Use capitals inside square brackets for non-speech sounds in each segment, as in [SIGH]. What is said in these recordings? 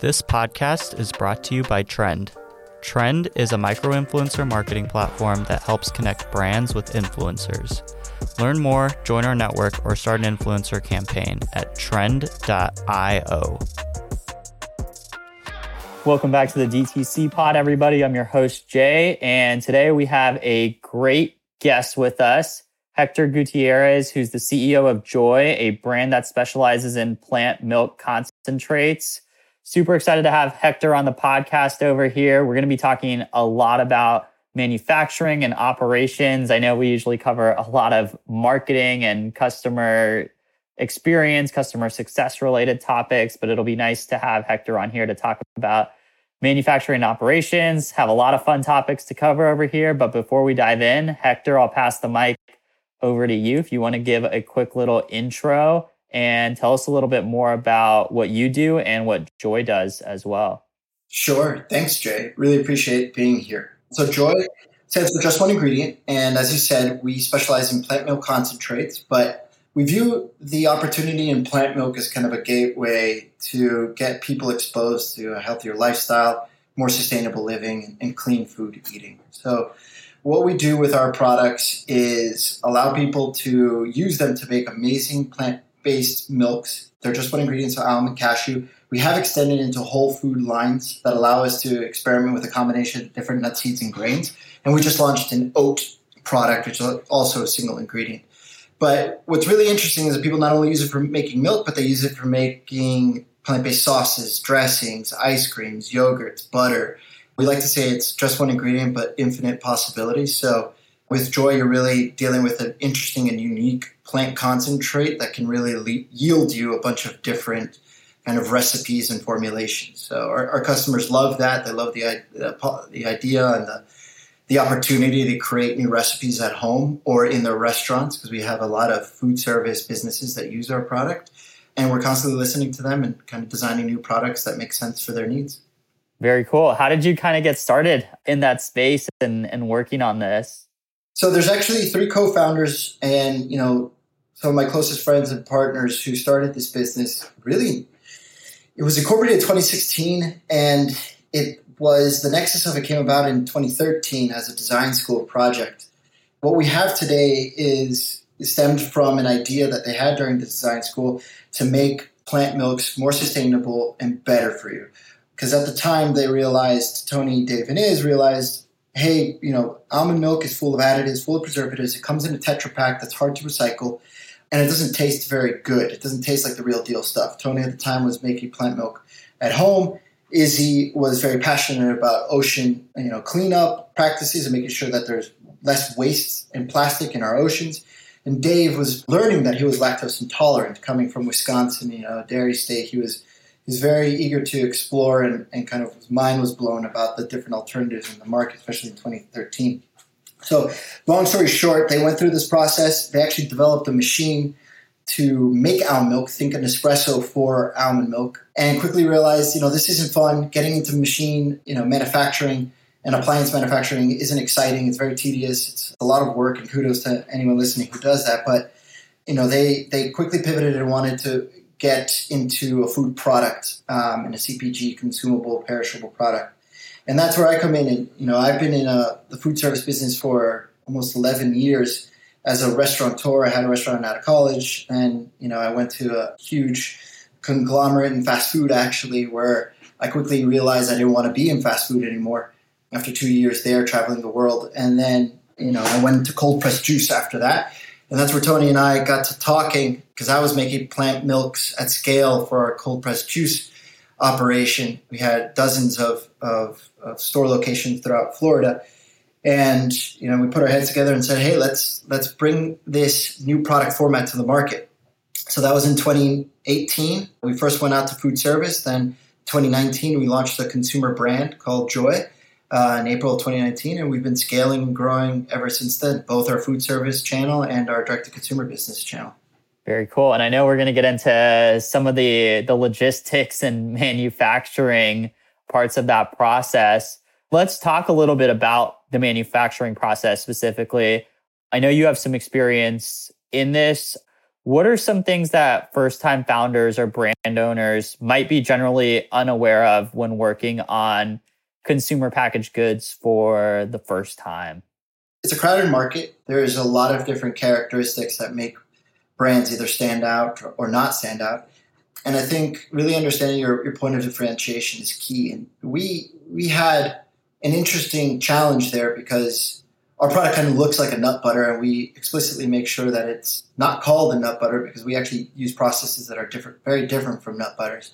This podcast is brought to you by Trend. Trend is a micro influencer marketing platform that helps connect brands with influencers. Learn more, join our network, or start an influencer campaign at trend.io. Welcome back to the DTC pod, everybody. I'm your host, Jay, and today we have a great guest with us, Hector Gutierrez, who's the CEO of JOI, a brand that specializes in plant milk concentrates. Super excited to have Hector on the podcast over here. We're going to be talking a lot about manufacturing and operations. I know we usually cover a lot of marketing and customer experience, customer success related topics, but it'll be nice to have Hector on here to talk about manufacturing operations. Have a lot of fun topics to cover over here. But before we dive in, Hector, I'll pass the mic over to you if you want to give a quick little intro and tell us a little bit more about what you do and what JOI does as well. Sure. Thanks, Jay. Really appreciate being here. So, JOI stands for just one ingredient. And as you said, we specialize in plant milk concentrates, but we view the opportunity in plant milk as kind of a gateway to get people exposed to a healthier lifestyle, more sustainable living, and clean food eating. So, what we do with our products is allow people to use them to make amazing plant based milks. They're just one ingredient, so almond, cashew. We have extended into whole food lines that allow us to experiment with a combination of different nut seeds and grains. And we just launched an oat product, which is also a single ingredient. But what's really interesting is that people not only use it for making milk, but they use it for making plant based sauces, dressings, ice creams, yogurts, butter. We like to say it's just one ingredient, but infinite possibilities. So with JOI, you're really dealing with an interesting and unique plant concentrate that can really le- yield you a bunch of different kind of recipes and formulations. So our, our customers love that. They love the, the, the idea and the, the opportunity to create new recipes at home or in their restaurants because we have a lot of food service businesses that use our product. And we're constantly listening to them and kind of designing new products that make sense for their needs. Very cool. How did you kind of get started in that space and, and working on this? So there's actually three co-founders and, you know, some of my closest friends and partners who started this business. Really, it was incorporated in 2016 and it was the nexus of it came about in 2013 as a design school project. What we have today is stemmed from an idea that they had during the design school to make plant milks more sustainable and better for you. Because at the time they realized, Tony, Dave, and Iz realized hey, you know, almond milk is full of additives, full of preservatives. It comes in a Tetra Pak that's hard to recycle, and it doesn't taste very good. It doesn't taste like the real deal stuff. Tony at the time was making plant milk at home. Izzy was very passionate about ocean, you know, cleanup practices and making sure that there's less waste and plastic in our oceans. And Dave was learning that he was lactose intolerant, coming from Wisconsin, you know, dairy state. He was he's very eager to explore and, and kind of his mind was blown about the different alternatives in the market, especially in 2013. So, long story short, they went through this process. They actually developed a machine to make almond milk, think an espresso for almond milk, and quickly realized, you know, this isn't fun. Getting into machine, you know, manufacturing and appliance manufacturing isn't exciting. It's very tedious. It's a lot of work, and kudos to anyone listening who does that. But you know, they they quickly pivoted and wanted to get into a food product um, and a CPG, consumable, perishable product. And that's where I come in. And you know, I've been in a, the food service business for almost 11 years as a restaurateur. I had a restaurant out of college, and you know, I went to a huge conglomerate in fast food actually, where I quickly realized I didn't want to be in fast food anymore. After two years there, traveling the world, and then you know, I went to cold pressed juice after that and that's where Tony and I got to talking because I was making plant milks at scale for our cold pressed juice operation. We had dozens of, of, of, store locations throughout Florida. And you know, we put our heads together and said, "Hey, let's let's bring this new product format to the market." So that was in 2018. We first went out to food service. Then 2019, we launched a consumer brand called JOI, uh, in April of 2019, and we've been scaling and growing ever since then, both our food service channel and our direct to consumer business channel. Very cool. And I know we're going to get into some of the the logistics and [LAUGHS] manufacturing parts of that process. Let's talk a little bit about the manufacturing process specifically. I know you have some experience in this. what are some things that first time founders or brand owners might be generally unaware of when working on consumer packaged goods for the first time? It's a crowded market. There's a lot of different characteristics that make brands either stand out or not stand out. And I think really understanding your, your point of differentiation is key. And we we had an interesting challenge there because our product kind of looks like a nut butter, and we explicitly make sure that it's not called a nut butter because we actually use processes that are different, very different from nut butters.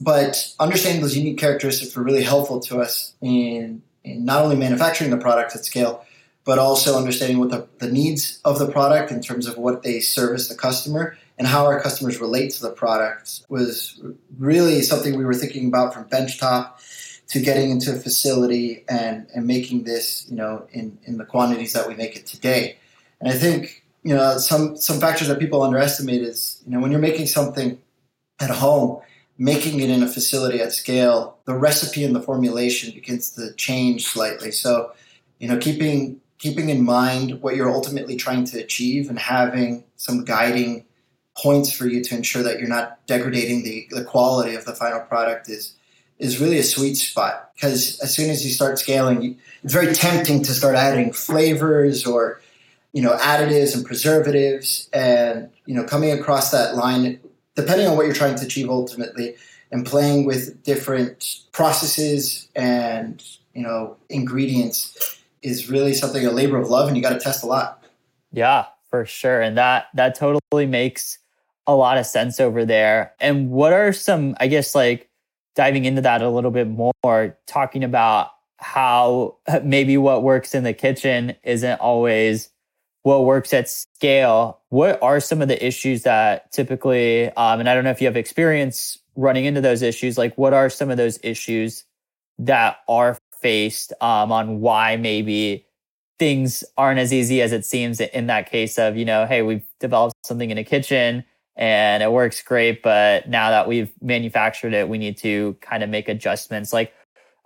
But understanding those unique characteristics were really helpful to us in, in not only manufacturing the product at scale, but also understanding what the, the needs of the product in terms of what they service the customer and how our customers relate to the product was really something we were thinking about from benchtop to getting into a facility and, and making this, you know, in, in the quantities that we make it today. And I think, you know, some, some factors that people underestimate is, you know, when you're making something at home, making it in a facility at scale, the recipe and the formulation begins to change slightly. So, you know, keeping keeping in mind what you're ultimately trying to achieve and having some guiding points for you to ensure that you're not degrading the, the quality of the final product is is really a sweet spot because as soon as you start scaling, it's very tempting to start adding flavors or you know additives and preservatives, and you know coming across that line, depending on what you're trying to achieve ultimately, and playing with different processes and you know ingredients is really something a labor of love, and you got to test a lot. Yeah, for sure, and that that totally makes a lot of sense over there. And what are some, I guess, like diving into that a little bit more, talking about how [LAUGHS] maybe what works in the kitchen isn't always what works at scale. What are some of the issues that typically, um, and I don't know if you have experience running into those issues, like what are some of those issues that are faced um, on why maybe things aren't as easy as it seems in that case of, you know, hey, we've developed something in a kitchen and it works great. But now that we've manufactured it, we need to kind of make adjustments. Like,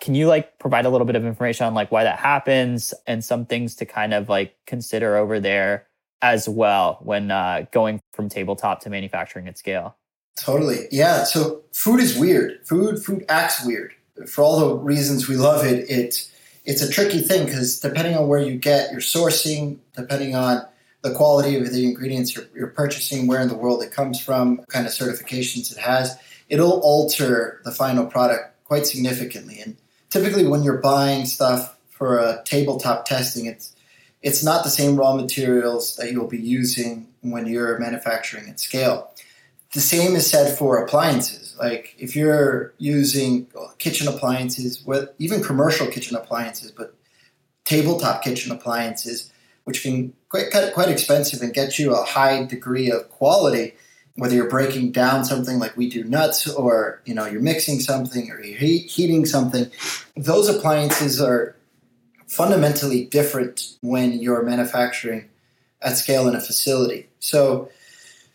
can you like provide a little bit of information on like why that happens and some things to kind of like consider over there as well when uh, going from tabletop to manufacturing at scale? Totally. Yeah. So food is weird. Food food acts weird. For all the reasons we love it, it it's a tricky thing because depending on where you get your sourcing, depending on the quality of the ingredients you're, you're, purchasing, where in the world it comes from, what kind of certifications it has, it'll alter the final product quite significantly. And typically, when you're buying stuff for a tabletop testing, it's it's not the same raw materials that you'll be using when you're manufacturing at scale. The same is said for appliances. Like if you're using kitchen appliances, even commercial kitchen appliances, but tabletop kitchen appliances, which can quite quite expensive and get you a high degree of quality. Whether you're breaking down something like we do nuts, or you know you're mixing something, or you're heat, heating something, those appliances are fundamentally different when you're manufacturing at scale in a facility. So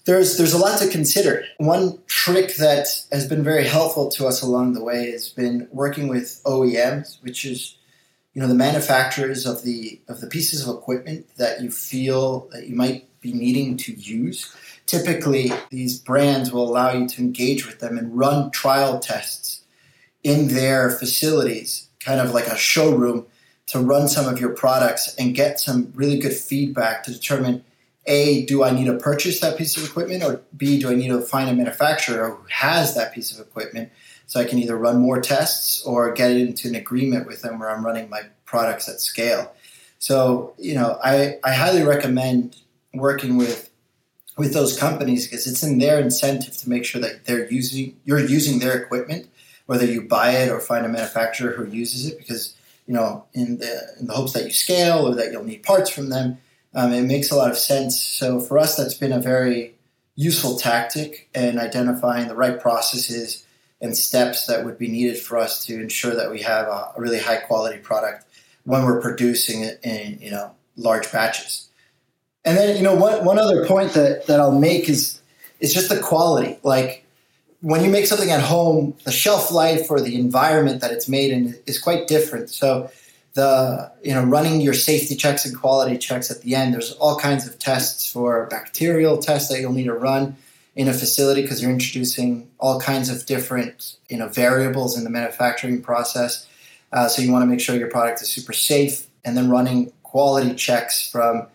there's there's a lot to consider. One trick that has been very helpful to us along the way has been working with OEMs, which is you know the manufacturers of the of the pieces of equipment that you feel that you might be needing to use typically these brands will allow you to engage with them and run trial tests in their facilities kind of like a showroom to run some of your products and get some really good feedback to determine a do i need to purchase that piece of equipment or b do i need to find a manufacturer who has that piece of equipment so I can either run more tests or get into an agreement with them where I'm running my products at scale. So, you know, I, I highly recommend working with with those companies because it's in their incentive to make sure that they're using you're using their equipment, whether you buy it or find a manufacturer who uses it, because you know, in the in the hopes that you scale or that you'll need parts from them. Um, it makes a lot of sense. So for us, that's been a very useful tactic in identifying the right processes and steps that would be needed for us to ensure that we have a, really high quality product when we're producing it in you know large batches. And then you know one one other point that that I'll make is is just the quality. Like when you make something at home, the shelf life or the environment that it's made in is quite different. So the you know running your safety checks and quality checks at the end. There's all kinds of tests for bacterial tests that you'll need to run in a facility because you're introducing all kinds of different you know variables in the manufacturing process. Uh, so you want to make sure your product is super safe, and then running quality checks from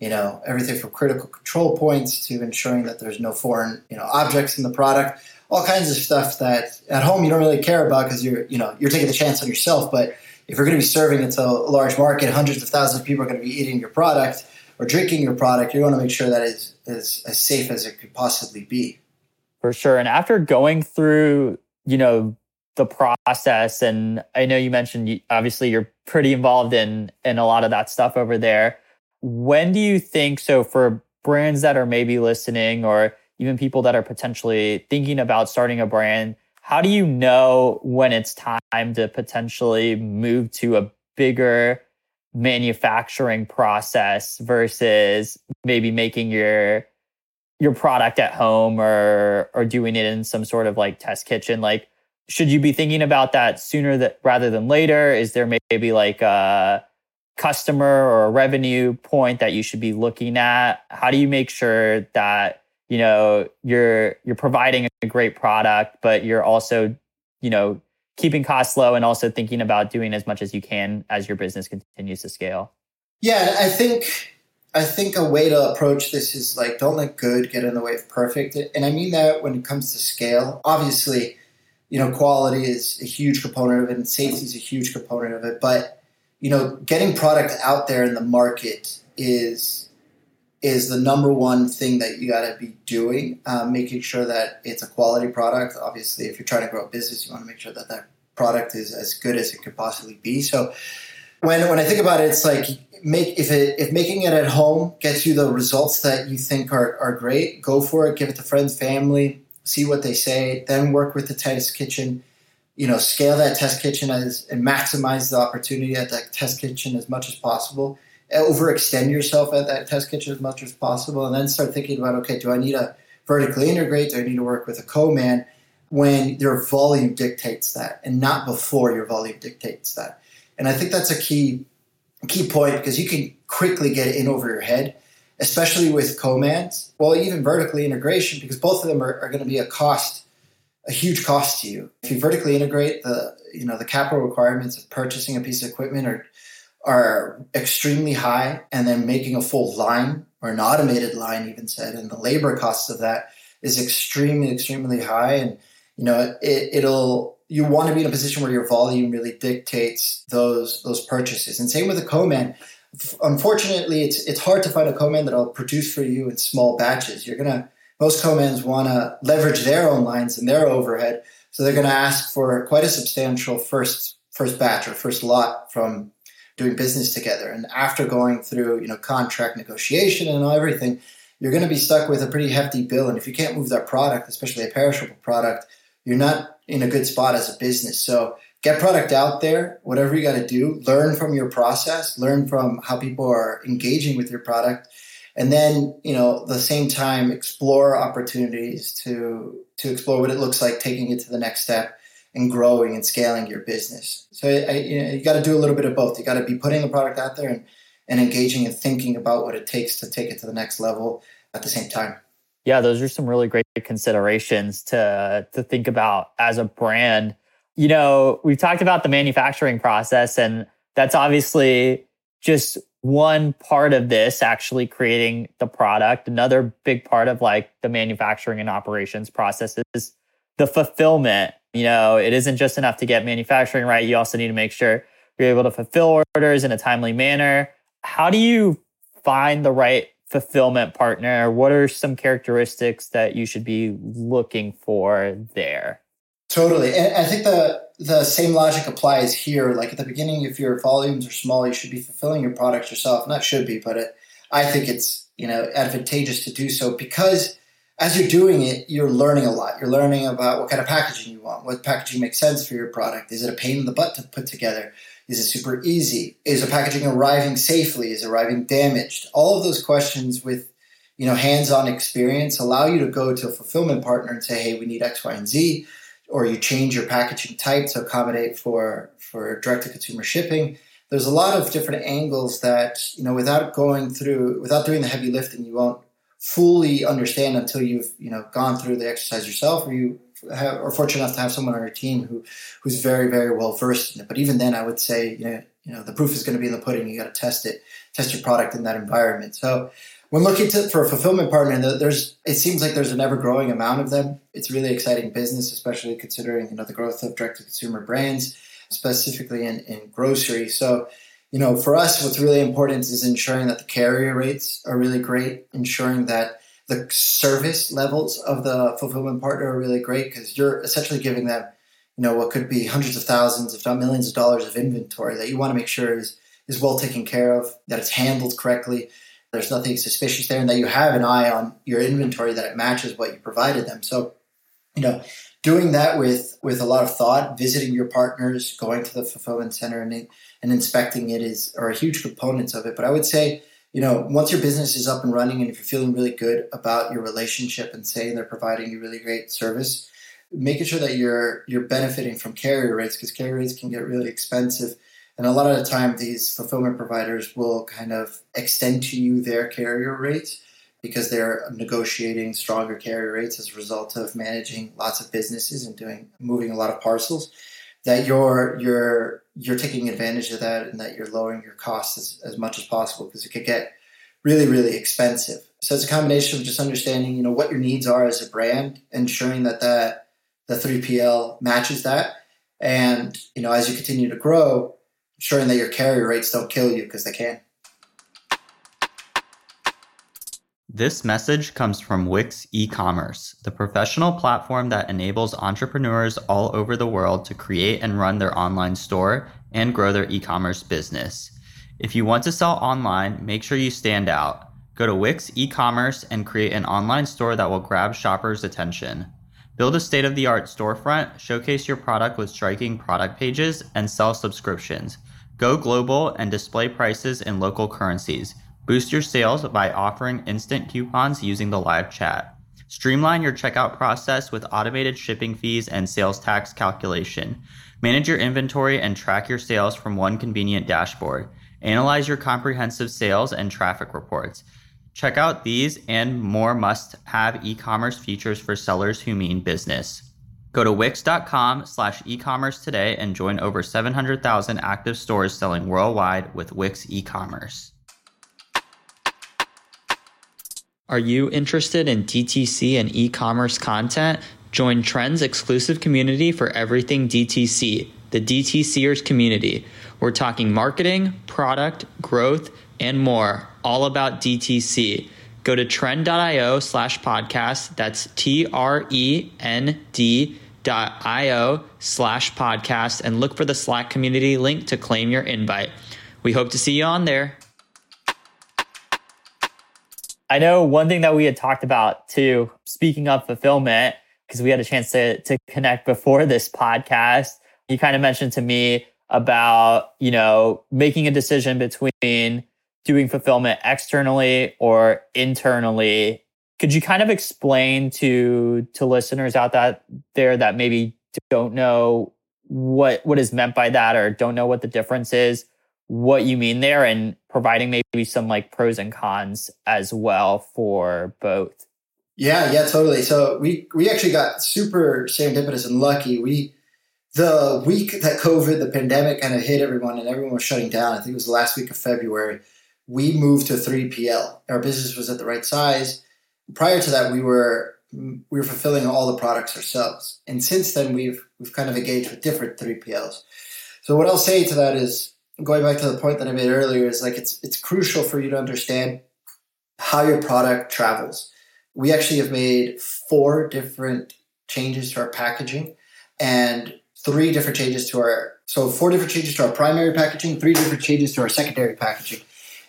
you know everything from critical control points to ensuring that there's no foreign you know objects in the product all kinds of stuff that at home you don't really care about because you're you know you're taking the chance on yourself but if you're going to be serving it to a large market hundreds of thousands of people are going to be eating your product or drinking your product you want to make sure that is is as safe as it could possibly be. For sure. And after going through you know the process and i know you mentioned obviously you're pretty involved in in a lot of that stuff over there. When do you think so for brands that are maybe listening or even people that are potentially thinking about starting a brand how do you know when it's time to potentially move to a bigger manufacturing process versus maybe making your your product at home or or doing it in some sort of like test kitchen? Like should you be thinking about that sooner that rather than later? Is there maybe like a customer or a revenue point that you should be looking at? How do you make sure that you know you're you're providing a great product but you're also you know keeping costs low and also thinking about doing as much as you can as your business continues to scale? Yeah i think i think a way to approach this is like don't let good get in the way of perfect. And i mean that when it comes to scale. Obviously you know quality is a huge component of it and safety is a huge component of it. But you know getting product out there in the market is is the number one thing that you got to be doing, um, making sure that it's a quality product. Obviously, if you're trying to grow a business, you want to make sure that that product is as good as it could possibly be. So when when I think about it, it's like make if it if making it at home gets you the results that you think are are great, go for it. Give it to friends, family, see what they say. Then work with the test kitchen. You know, scale that test kitchen as and maximize the opportunity at that test kitchen as much as possible Uh, overextend yourself at that test kitchen as much as possible, and then start thinking about okay, do I need to vertically integrate? Do I need to work with a co-man? When your volume dictates that, and not before your volume dictates that. And I think that's a key key point because you can quickly get in over your head, especially with co-mans. Well, even vertically integration, because both of them are, are going to be a cost, a huge cost to you. If you vertically integrate the you know the capital requirements of purchasing a piece of equipment or are extremely high, and then making a full line or an automated line, even said, and the labor costs of that is extremely, extremely high. And you know, it, it'll you want to be in a position where your volume really dictates those those purchases. And same with a co-man. Unfortunately, it's it's hard to find a co-man that'll produce for you in small batches. You're gonna most co-mans want to leverage their own lines and their overhead, so they're going to ask for quite a substantial first first batch or first lot from doing business together. And after going through, you know, contract negotiation and everything, you're going to be stuck with a pretty hefty bill. And if you can't move that product, especially a perishable product, you're not in a good spot as a business. So get product out there, whatever you got to do, learn from your process, learn from how people are engaging with your product. And then, you know, the same time, explore opportunities to to explore what it looks like taking it to the next step and growing and scaling your business. So I, you, know, you got to do a little bit of both. You got to be putting the product out there and, and engaging and thinking about what it takes to take it to the next level at the same time. Yeah, those are some really great considerations to to think about as a brand. You know, we've talked about the manufacturing process, and that's obviously just one part of this actually creating the product. Another big part of like the manufacturing and operations process is the fulfillment you know, it isn't just enough to get manufacturing right. You also need to make sure you're able to fulfill orders in a timely manner. How do you find the right fulfillment partner? What are some characteristics that you should be looking for there? Totally. And I think the the same logic applies here. Like at the beginning, if your volumes are small, you should be fulfilling your products yourself. Not should be, but it, I think it's you know advantageous to do so because as you're doing it, you're learning a lot. You're learning about what kind of packaging you want, what packaging makes sense for your product. Is it a pain in the butt to put together? Is it super easy? Is the packaging arriving safely? Is arriving damaged? All of those questions with you know hands-on experience allow you to go to a fulfillment partner and say, "Hey, we need X, Y, and Z," or you change your packaging type to accommodate for for direct-to-consumer shipping. there's a lot of different angles that you know without going through without doing the heavy lifting you won't fully understand until you've you know gone through the exercise yourself or you have, are fortunate enough to have someone on your team who who's very very well versed in it. But even then i would say you know, you know the proof is going to be in the pudding. You got to test it test your product in that environment. So when looking to, for a fulfillment partner there's it seems like there's an ever growing amount of them. It's really exciting business especially considering you know the growth of direct to consumer brands specifically in, in grocery. So you know, for us, what's really important is ensuring that the carrier rates are really great, ensuring that the service levels of the fulfillment partner are really great because you're essentially giving them, you know, what could be hundreds of thousands, if not millions of dollars of inventory that you want to make sure is is well taken care of, that it's handled correctly, there's nothing suspicious there, and that you have an eye on your inventory that it matches what you provided them. So, you know, doing that with with a lot of thought, visiting your partners, going to the fulfillment center, and and inspecting it is are huge components of it. But I would say, you know, once your business is up and running and if you're feeling really good about your relationship and saying they're providing you really great service, making sure that you're you're benefiting from carrier rates because carrier rates can get really expensive. And a lot of the time, these fulfillment providers will kind of extend to you their carrier rates because they're negotiating stronger carrier rates as a result of managing lots of businesses and doing moving a lot of parcels that you're you're you're taking advantage of that and that you're lowering your costs as, as much as possible because it could get really really expensive. So it's a combination of just understanding you know what your needs are as a brand ensuring that that the 3pl matches that and you know as you continue to grow ensuring that your carrier rates don't kill you because they can This message comes from Wix e-commerce, the professional platform that enables entrepreneurs all over the world to create and run their online store and grow their e-commerce business. If you want to sell online, make sure you stand out. Go to Wix e-commerce and create an online store that will grab shoppers' attention. Build a state-of-the-art storefront, showcase your product with striking product pages, and sell subscriptions. Go global and display prices in local currencies. Boost your sales by offering instant coupons using the live chat. Streamline your checkout process with automated shipping fees and sales tax calculation. Manage your inventory and track your sales from one convenient dashboard. Analyze your comprehensive sales and traffic reports. Check out these and more must have e commerce features for sellers who mean business. Go to wix.com slash e-commerce today and join over 700,000 active stores selling worldwide with Wix e-commerce. Are you interested in DTC and e commerce content? Join Trend's exclusive community for everything DTC, the DTCers community. We're talking marketing, product, growth, and more, all about DTC. Go to trend.io slash podcast. That's T R E N D dot io slash podcast and look for the Slack community link to claim your invite. We hope to see you on there. I know one thing that we had talked about too, speaking of fulfillment, because we had a chance to, to connect before this podcast, you kind of mentioned to me about, you know, making a decision between doing fulfillment externally or internally. Could you kind of explain to to listeners out that there that maybe don't know what what is meant by that or don't know what the difference is what you mean there and providing maybe some like pros and cons as well for both. Yeah, yeah, totally. So we we actually got super serendipitous and lucky. We the week that COVID, the pandemic kind of hit everyone and everyone was shutting down, I think it was the last week of February, we moved to 3PL. Our business was at the right size. Prior to that, we were we were fulfilling all the products ourselves. And since then we've we've kind of engaged with different 3PLs. So what I'll say to that is going back to the point that I made earlier is like it's it's crucial for you to understand how your product travels. We actually have made four different changes to our packaging and three different changes to our so four different changes to our primary packaging, three different changes to our secondary packaging.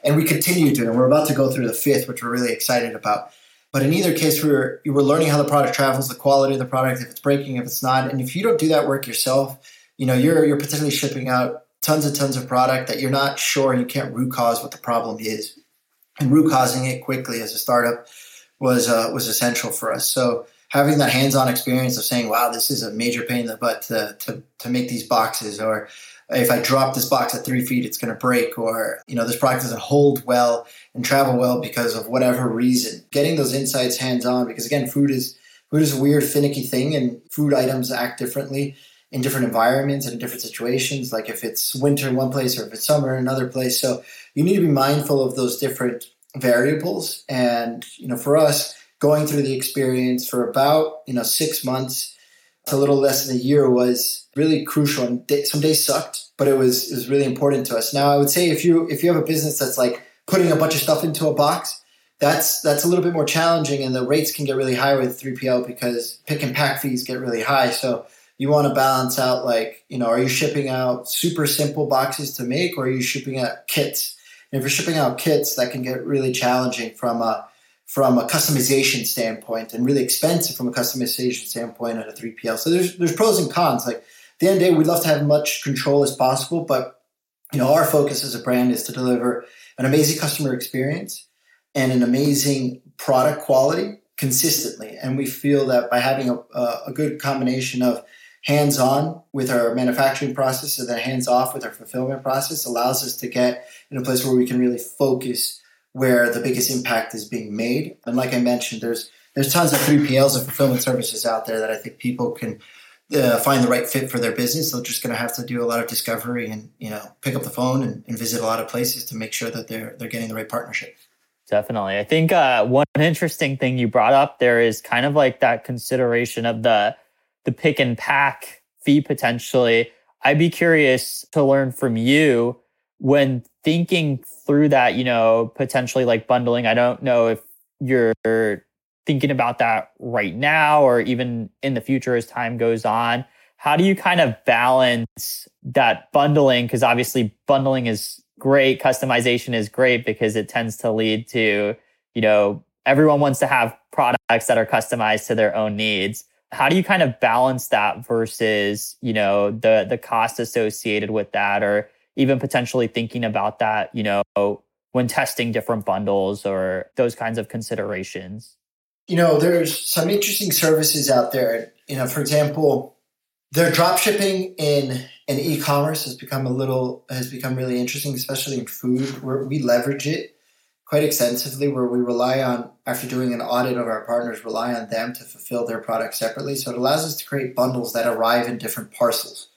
And we continue to, and we're about to go through the fifth, which we're really excited about. But in either case, we're we're learning how the product travels, the quality of the product, if it's breaking, if it's not. And if you don't do that work yourself, you know, you're you're potentially shipping out tons and tons of product that you're not sure you can't root cause what the problem is. And root causing it quickly as a startup was uh, was essential for us. So having that hands-on experience of saying, "Wow, this is a major pain in the butt to to, to make these boxes," or if I drop this box at three feet, it's going to break, or you know, this product doesn't hold well and travel well because of whatever reason. Getting those insights hands on, because again, food is food is a weird, finicky thing, and food items act differently in different environments and in different situations. Like if it's winter in one place or if it's summer in another place, so you need to be mindful of those different variables. And you know, for us, going through the experience for about you know six months to a little less than a year was really crucial and some days sucked but it was it was really important to us now i would say if you if you have a business that's like putting a bunch of stuff into a box that's that's a little bit more challenging and the rates can get really high with 3pl because pick and pack fees get really high so you want to balance out like you know are you shipping out super simple boxes to make or are you shipping out kits and if you're shipping out kits that can get really challenging from a from a customization standpoint and really expensive from a customization standpoint at a 3PL. So there's there's pros and cons. Like the end of the day, we'd love to have much control as possible, but you know, our focus as a brand is to deliver an amazing customer experience and an amazing product quality consistently. And we feel that by having a, a good combination of hands-on with our manufacturing process and then hands-off with our fulfillment process allows us to get in a place where we can really focus where the biggest impact is being made. And like I mentioned, there's there's tons of 3PLs and fulfillment services out there that I think people can uh, find the right fit for their business. They're just going to have to do a lot of discovery and you know pick up the phone and, and, visit a lot of places to make sure that they're they're getting the right partnership. Definitely, I think uh, one interesting thing you brought up there is kind of like that consideration of the the pick and pack fee potentially. I'd be curious to learn from you when thinking through that, you know, potentially like bundling, I don't know if you're thinking about that right now or even in the future as time goes on. How do you kind of balance that bundling? Because obviously, bundling is great, customization is great because it tends to lead to, you know, everyone wants to have products that are customized to their own needs. How do you kind of balance that versus, you know, the the cost associated with that or even potentially thinking about that, you know, when testing different bundles or those kinds of considerations? You know, there's some interesting services out there. You know, for example, their drop shipping in in e-commerce has become a little has become really interesting, especially in food, where we leverage it quite extensively where we rely on after doing an audit of our partners rely on them to fulfill their products separately so it allows us to create bundles that arrive in different parcels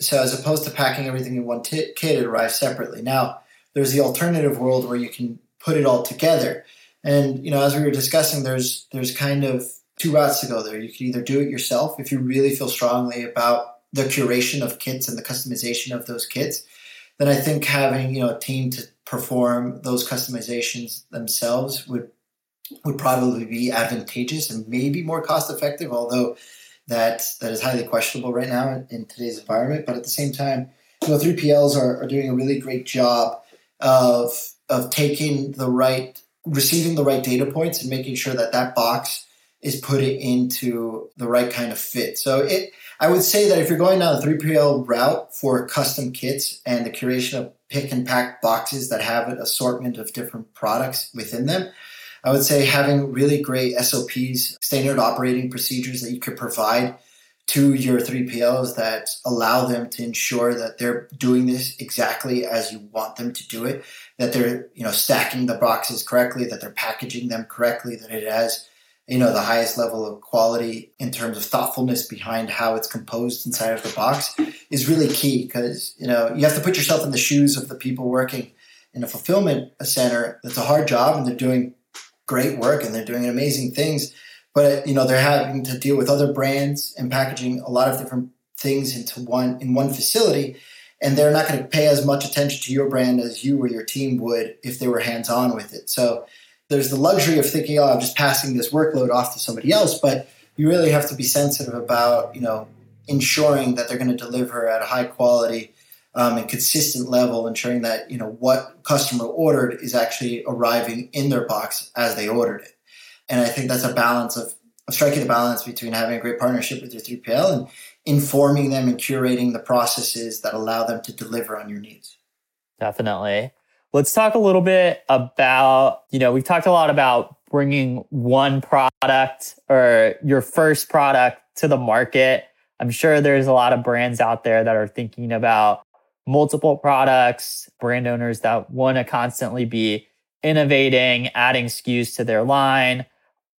so as opposed to packing everything in one t- kit, it arrives separately. Now, there's the alternative world where you can put it all together. And you know, as we were discussing, there's there's kind of two routes to go there. You can either do it yourself if you really feel strongly about the curation of kits and the customization of those kits. Then I think having you know a team to perform those customizations themselves would would probably be advantageous and maybe more cost effective. Although that that is highly questionable right now in, in today's environment. But at the same time, you know, 3PLs are, are doing a really great job of of taking the right, receiving the right data points and making sure that that box is put it into the right kind of fit. So it, I would say that if you're going down the 3PL route for custom kits and the curation of pick and pack boxes that have an assortment of different products within them, I would say having really great SOPs, standard operating procedures that you could provide to your 3PLs that allow them to ensure that they're doing this exactly as you want them to do it, that they're, you know, stacking the boxes correctly, that they're packaging them correctly, that it has, you know, the highest level of quality in terms of thoughtfulness behind how it's composed inside of the box is really key because, you know, you have to put yourself in the shoes of the people working in a fulfillment center. That's a hard job and they're doing great work and they're doing amazing things. But you know they're having to deal with other brands and packaging a lot of different things into one in one facility, and they're not going to pay as much attention to your brand as you or your team would if they were hands on with it. So there's the luxury of thinking, oh, I'm just passing this workload off to somebody else, but you really have to be sensitive about you know ensuring that they're going to deliver at a high quality um, and consistent level, ensuring that you know what customer ordered is actually arriving in their box as they ordered it. And I think that's a balance of, of striking the balance between having a great partnership with your 3PL and informing them and curating the processes that allow them to deliver on your needs. Definitely. Let's talk a little bit about, you know, we've talked a lot about bringing one product or your first product to the market. I'm sure there's a lot of brands out there that are thinking about multiple products, brand owners that want to constantly be innovating, adding SKUs to their line.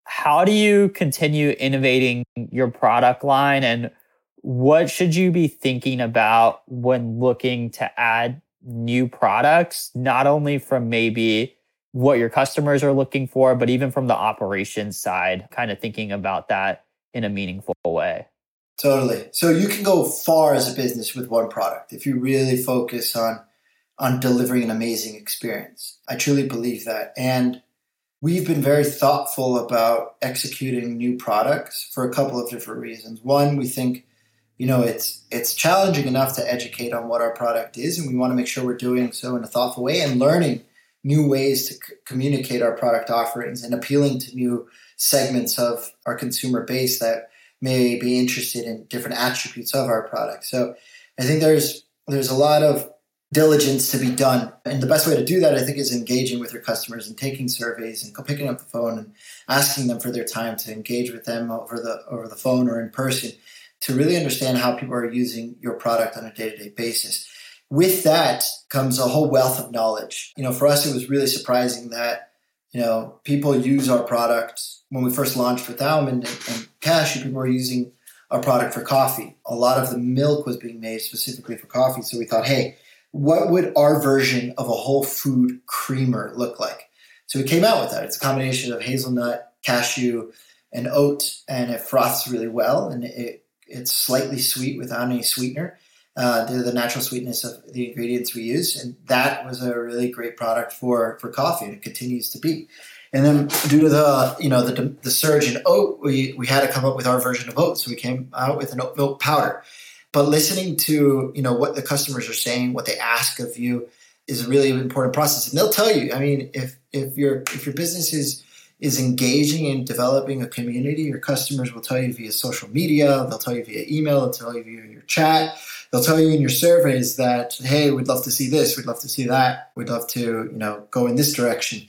How do you continue innovating your product line and what should you be thinking about when looking to add new products, not only from maybe what your customers are looking for, but even from the operations side, kind of thinking about that in a meaningful way? Totally. So you can go far as a business with one product if you really focus on on delivering an amazing experience. I truly believe that. And we've been very thoughtful about executing new products for a couple of different reasons. One, we think you know it's it's challenging enough to educate on what our product is and we want to make sure we're doing so in a thoughtful way and learning new ways to c- communicate our product offerings and appealing to new segments of our consumer base that may be interested in different attributes of our product. So i think there's there's a lot of diligence to be done and the best way to do that i think is engaging with your customers and taking surveys and picking up the phone and asking them for their time to engage with them over the over the phone or in person to really understand how people are using your product on a day to day basis. With that comes a whole wealth of knowledge. You know, for us, it was really surprising that, you know, people use our product. When we first launched with Almond and, and Cashew, people were using our product for coffee. A lot of the milk was being made specifically for coffee. So we thought, hey, what would our version of a whole food creamer look like? So we came out with that. It's a combination of hazelnut, cashew, and oat, and it froths really well, and it it's slightly sweet without any sweetener. Uh, the natural sweetness of the ingredients we use, and that was a really great product for for coffee, and it continues to be. And then due to the you know the the surge in oat, we we had to come up with our version of oat, so we came out with an oat milk powder. But listening to you know what the customers are saying, what they ask of you, is a really important process, and they'll tell you. I mean, if if your if your business is is engaging in developing a community. Your customers will tell you via social media, they'll tell you via email, they'll tell you via your chat, they'll tell you in your surveys that, hey, we'd love to see this, we'd love to see that, we'd love to, you know, go in this direction.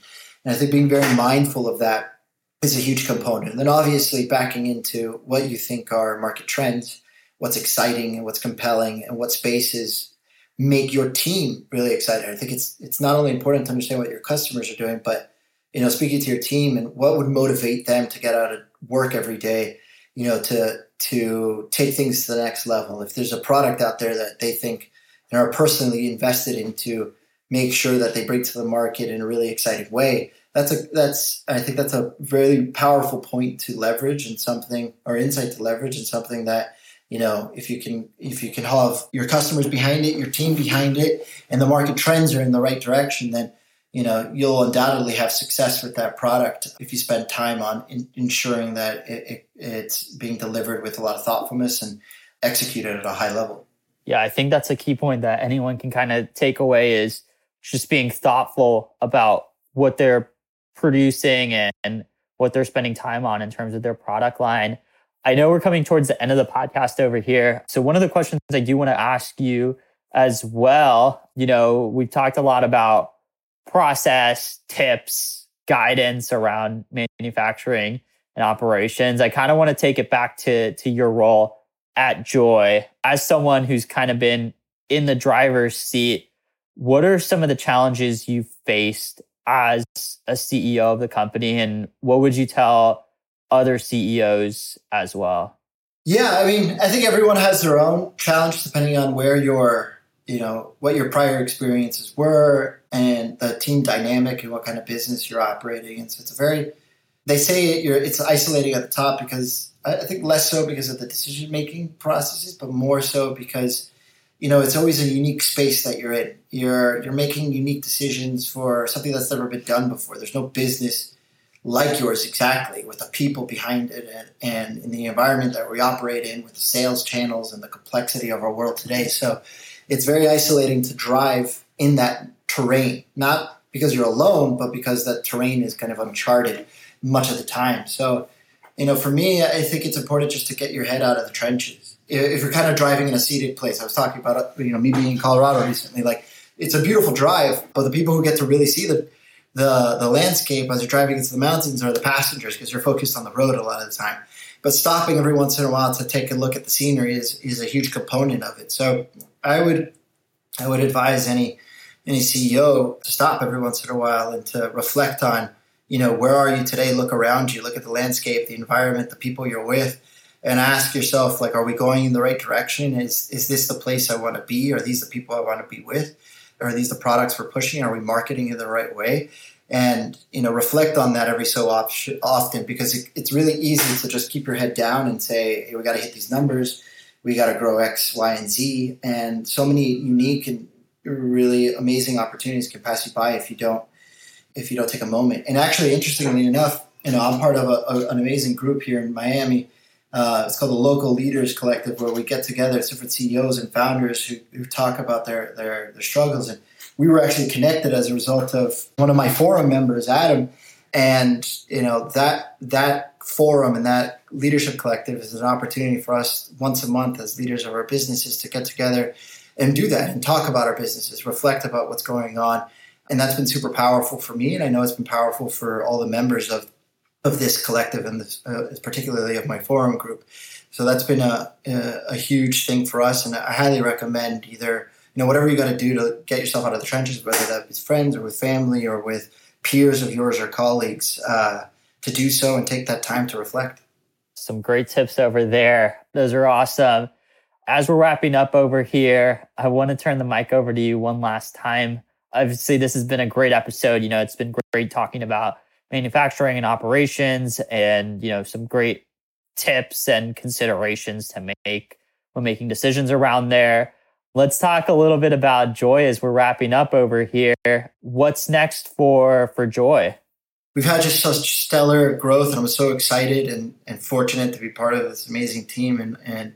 And I think being very mindful of that is a huge component. And then obviously backing into what you think are market trends, what's exciting and what's compelling, and what spaces make your team really excited. I think it's it's not only important to understand what your customers are doing, but you know, speaking to your team and what would motivate them to get out of work every day, you know, to to take things to the next level. If there's a product out there that they think and are personally invested in to make sure that they bring to the market in a really exciting way, that's a that's I think that's a very powerful point to leverage and something or insight to leverage and something that you know if you can if you can have your customers behind it your team behind it and the market trends are in the right direction then you know you'll undoubtedly have success with that product if you spend time on in, ensuring that it, it, it's being delivered with a lot of thoughtfulness and executed at a high level. Yeah i think that's a key point that anyone can kind of take away is just being thoughtful about what they're producing and what they're spending time on in terms of their product line. I know we're coming towards the end of the podcast over here. So one of the questions i do want to ask you as well you know we've talked a lot about process, tips, guidance around manufacturing and operations. I kind of want to take it back to to your role at JOI as someone who's kind of been in the driver's seat. What are some of the challenges you faced as a CEO of the company, and what would you tell other CEOs as well? Yeah, I mean, I think everyone has their own challenge depending on where you're you know what your prior experiences were and the team dynamic and what kind of business you're operating and so it's a very they say it, you're it's isolating at the top because I think less so because of the decision making processes but more so because you know it's always a unique space that you're in. You're you're making unique decisions for something that's never been done before. There's no business like yours exactly with the people behind it and, and in the environment that we operate in with the sales channels and the complexity of our world today. So it's very isolating to drive in that terrain, not because you're alone, but because that terrain is kind of uncharted much of the time. So, you know, for me, I think it's important just to get your head out of the trenches. If you're kind of driving in a seated place, I was talking about, uh, you know, me being in Colorado recently, like it's a beautiful drive, but the people who get to really see the the, the landscape as you're driving into the mountains are the passengers because you're focused on the road a lot of the time. But stopping every once in a while to take a look at the scenery is, is a huge component of it. So I would I would advise any any CEO to stop every once in a while and to reflect on, you know, where are you today? Look around you, look at the landscape, the environment, the people you're with, and ask yourself, like, are we going in the right direction? Is is this the place I want to be? Are these the people I want to be with? Are these the products we're pushing? Are we marketing in the right way? And you know, reflect on that every so often because it, it's really easy to just keep your head down and say, hey, we got to hit these numbers, we got to grow X, Y, and Z, and so many unique and really amazing opportunities can pass you by if you don't if you don't take a moment. And actually, interestingly enough, you know, I'm part of a, a, an amazing group here in Miami. Uh, it's called the Local Leaders Collective, where we get together it's different CEOs and founders who, who talk about their, their their struggles. And we were actually connected as a result of one of my forum members, Adam. And you know that that forum and that leadership collective is an opportunity for us once a month as leaders of our businesses to get together and do that and talk about our businesses, reflect about what's going on. And that's been super powerful for me. And I know it's been powerful for all the members of, of this collective and this, uh, particularly of my forum group. So that's been a, a, a huge thing for us. And I highly recommend either, you know, whatever you got to do to get yourself out of the trenches, whether that is friends or with family or with peers of yours or colleagues, uh, to do so and take that time to reflect. Some great tips over there. Those are awesome as we're wrapping up over here, I want to turn the mic over to you one last time. Obviously, this has been a great episode. You know, it's been great talking about manufacturing and operations and, you know, some great tips and considerations to make when making decisions around there. Let's talk a little bit about JOI as we're wrapping up over here. What's next for for JOI? We've had just such stellar growth, and I'm so excited and, and fortunate to be part of this amazing team. And, and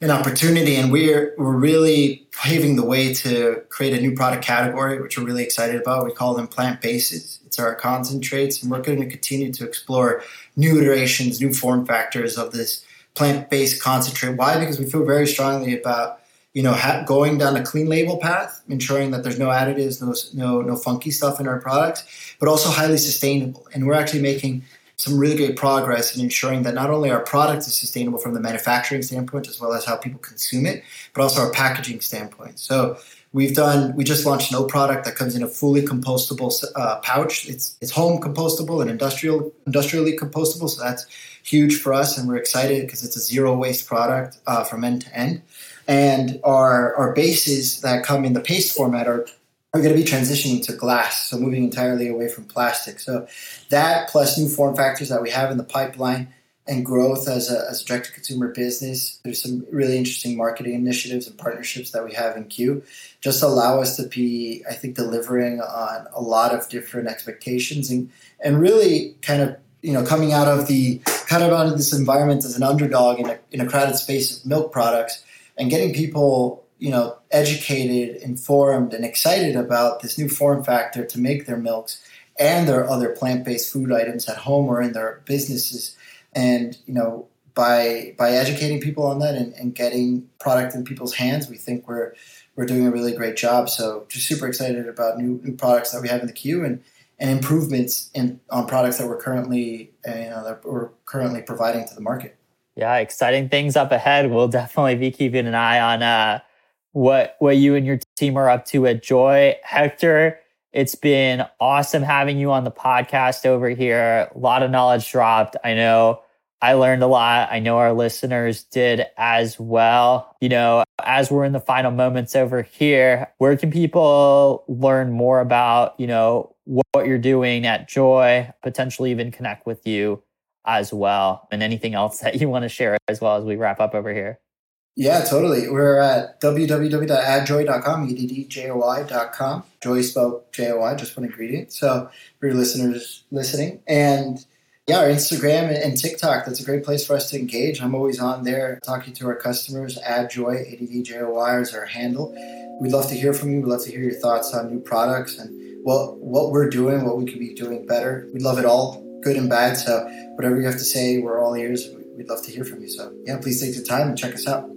an opportunity, and we're we're really paving the way to create a new product category, which we're really excited about. We call them plant bases. It's our concentrates, and we're going to continue to explore new iterations, new form factors of this plant-based concentrate. Why? Because we feel very strongly about you know ha- going down a clean label path, ensuring that there's no additives, no no no funky stuff in our products, but also highly sustainable. And we're actually making some really great progress in ensuring that not only our product is sustainable from the manufacturing standpoint as well as how people consume it, but also our packaging standpoint. So we've done we just launched no product that comes in a fully compostable uh, pouch. It's it's home compostable and industrial industrially compostable. So that's huge for us, and we're excited because it's a zero waste product uh, from end to end. And our our bases that come in the paste format are are going to be transitioning to glass, so moving entirely away from plastic. So that plus new form factors that we have in the pipeline and growth as a, as a direct to consumer business. There's some really interesting marketing initiatives and partnerships that we have in queue. Just allow us to be, I think, delivering on a lot of different expectations and and really kind of you know coming out of the kind of out of this environment as an underdog in a, in a crowded space of milk products and getting people you know, educated, informed, and excited about this new form factor to make their milks and their other plant-based food items at home or in their businesses. And you know, by by educating people on that and, and getting product in people's hands, we think we're we're doing a really great job. So just super excited about new new products that we have in the queue and and improvements in on products that we're currently you know that we're currently providing to the market. Yeah, exciting things up ahead. We'll [LAUGHS] definitely be keeping an eye on uh, what what you and your team are up to at JOI. Hector, it's been awesome having you on the podcast over here. A lot of knowledge dropped. I know I learned a lot. I know our listeners did as well. You know, as we're in the final moments over here, where can people learn more about, you know, what you're doing at JOI, potentially even connect with you as well, and anything else that you want to share as well as we wrap up over here? Yeah, totally. We're at www.addjoi.com, E-D-D-J-O-Y.com. Joy spelled J-O-Y, just one ingredient. So for your listeners listening. And yeah, our Instagram and TikTok, that's a great place for us to engage. I'm always on there talking to our customers. Add JOI, A-D-D-J-O-Y is our handle. We'd love to hear from you. We'd love to hear your thoughts on new products and what, what we're doing, what we could be doing better. We'd love it all, good and bad. So whatever you have to say, we're all ears. We'd love to hear from you. So yeah, please take the time and check us out.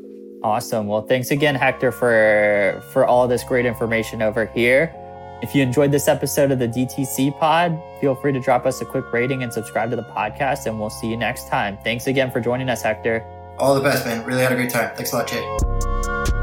Awesome. Well, thanks again, Hector, for for all this great information over here. If you enjoyed this episode of the DTC Pod, feel free to drop us a quick rating and subscribe to the podcast, and we'll see you next time. Thanks again for joining us, Hector. All the best, man. Really had a great time. Thanks a lot, Jay.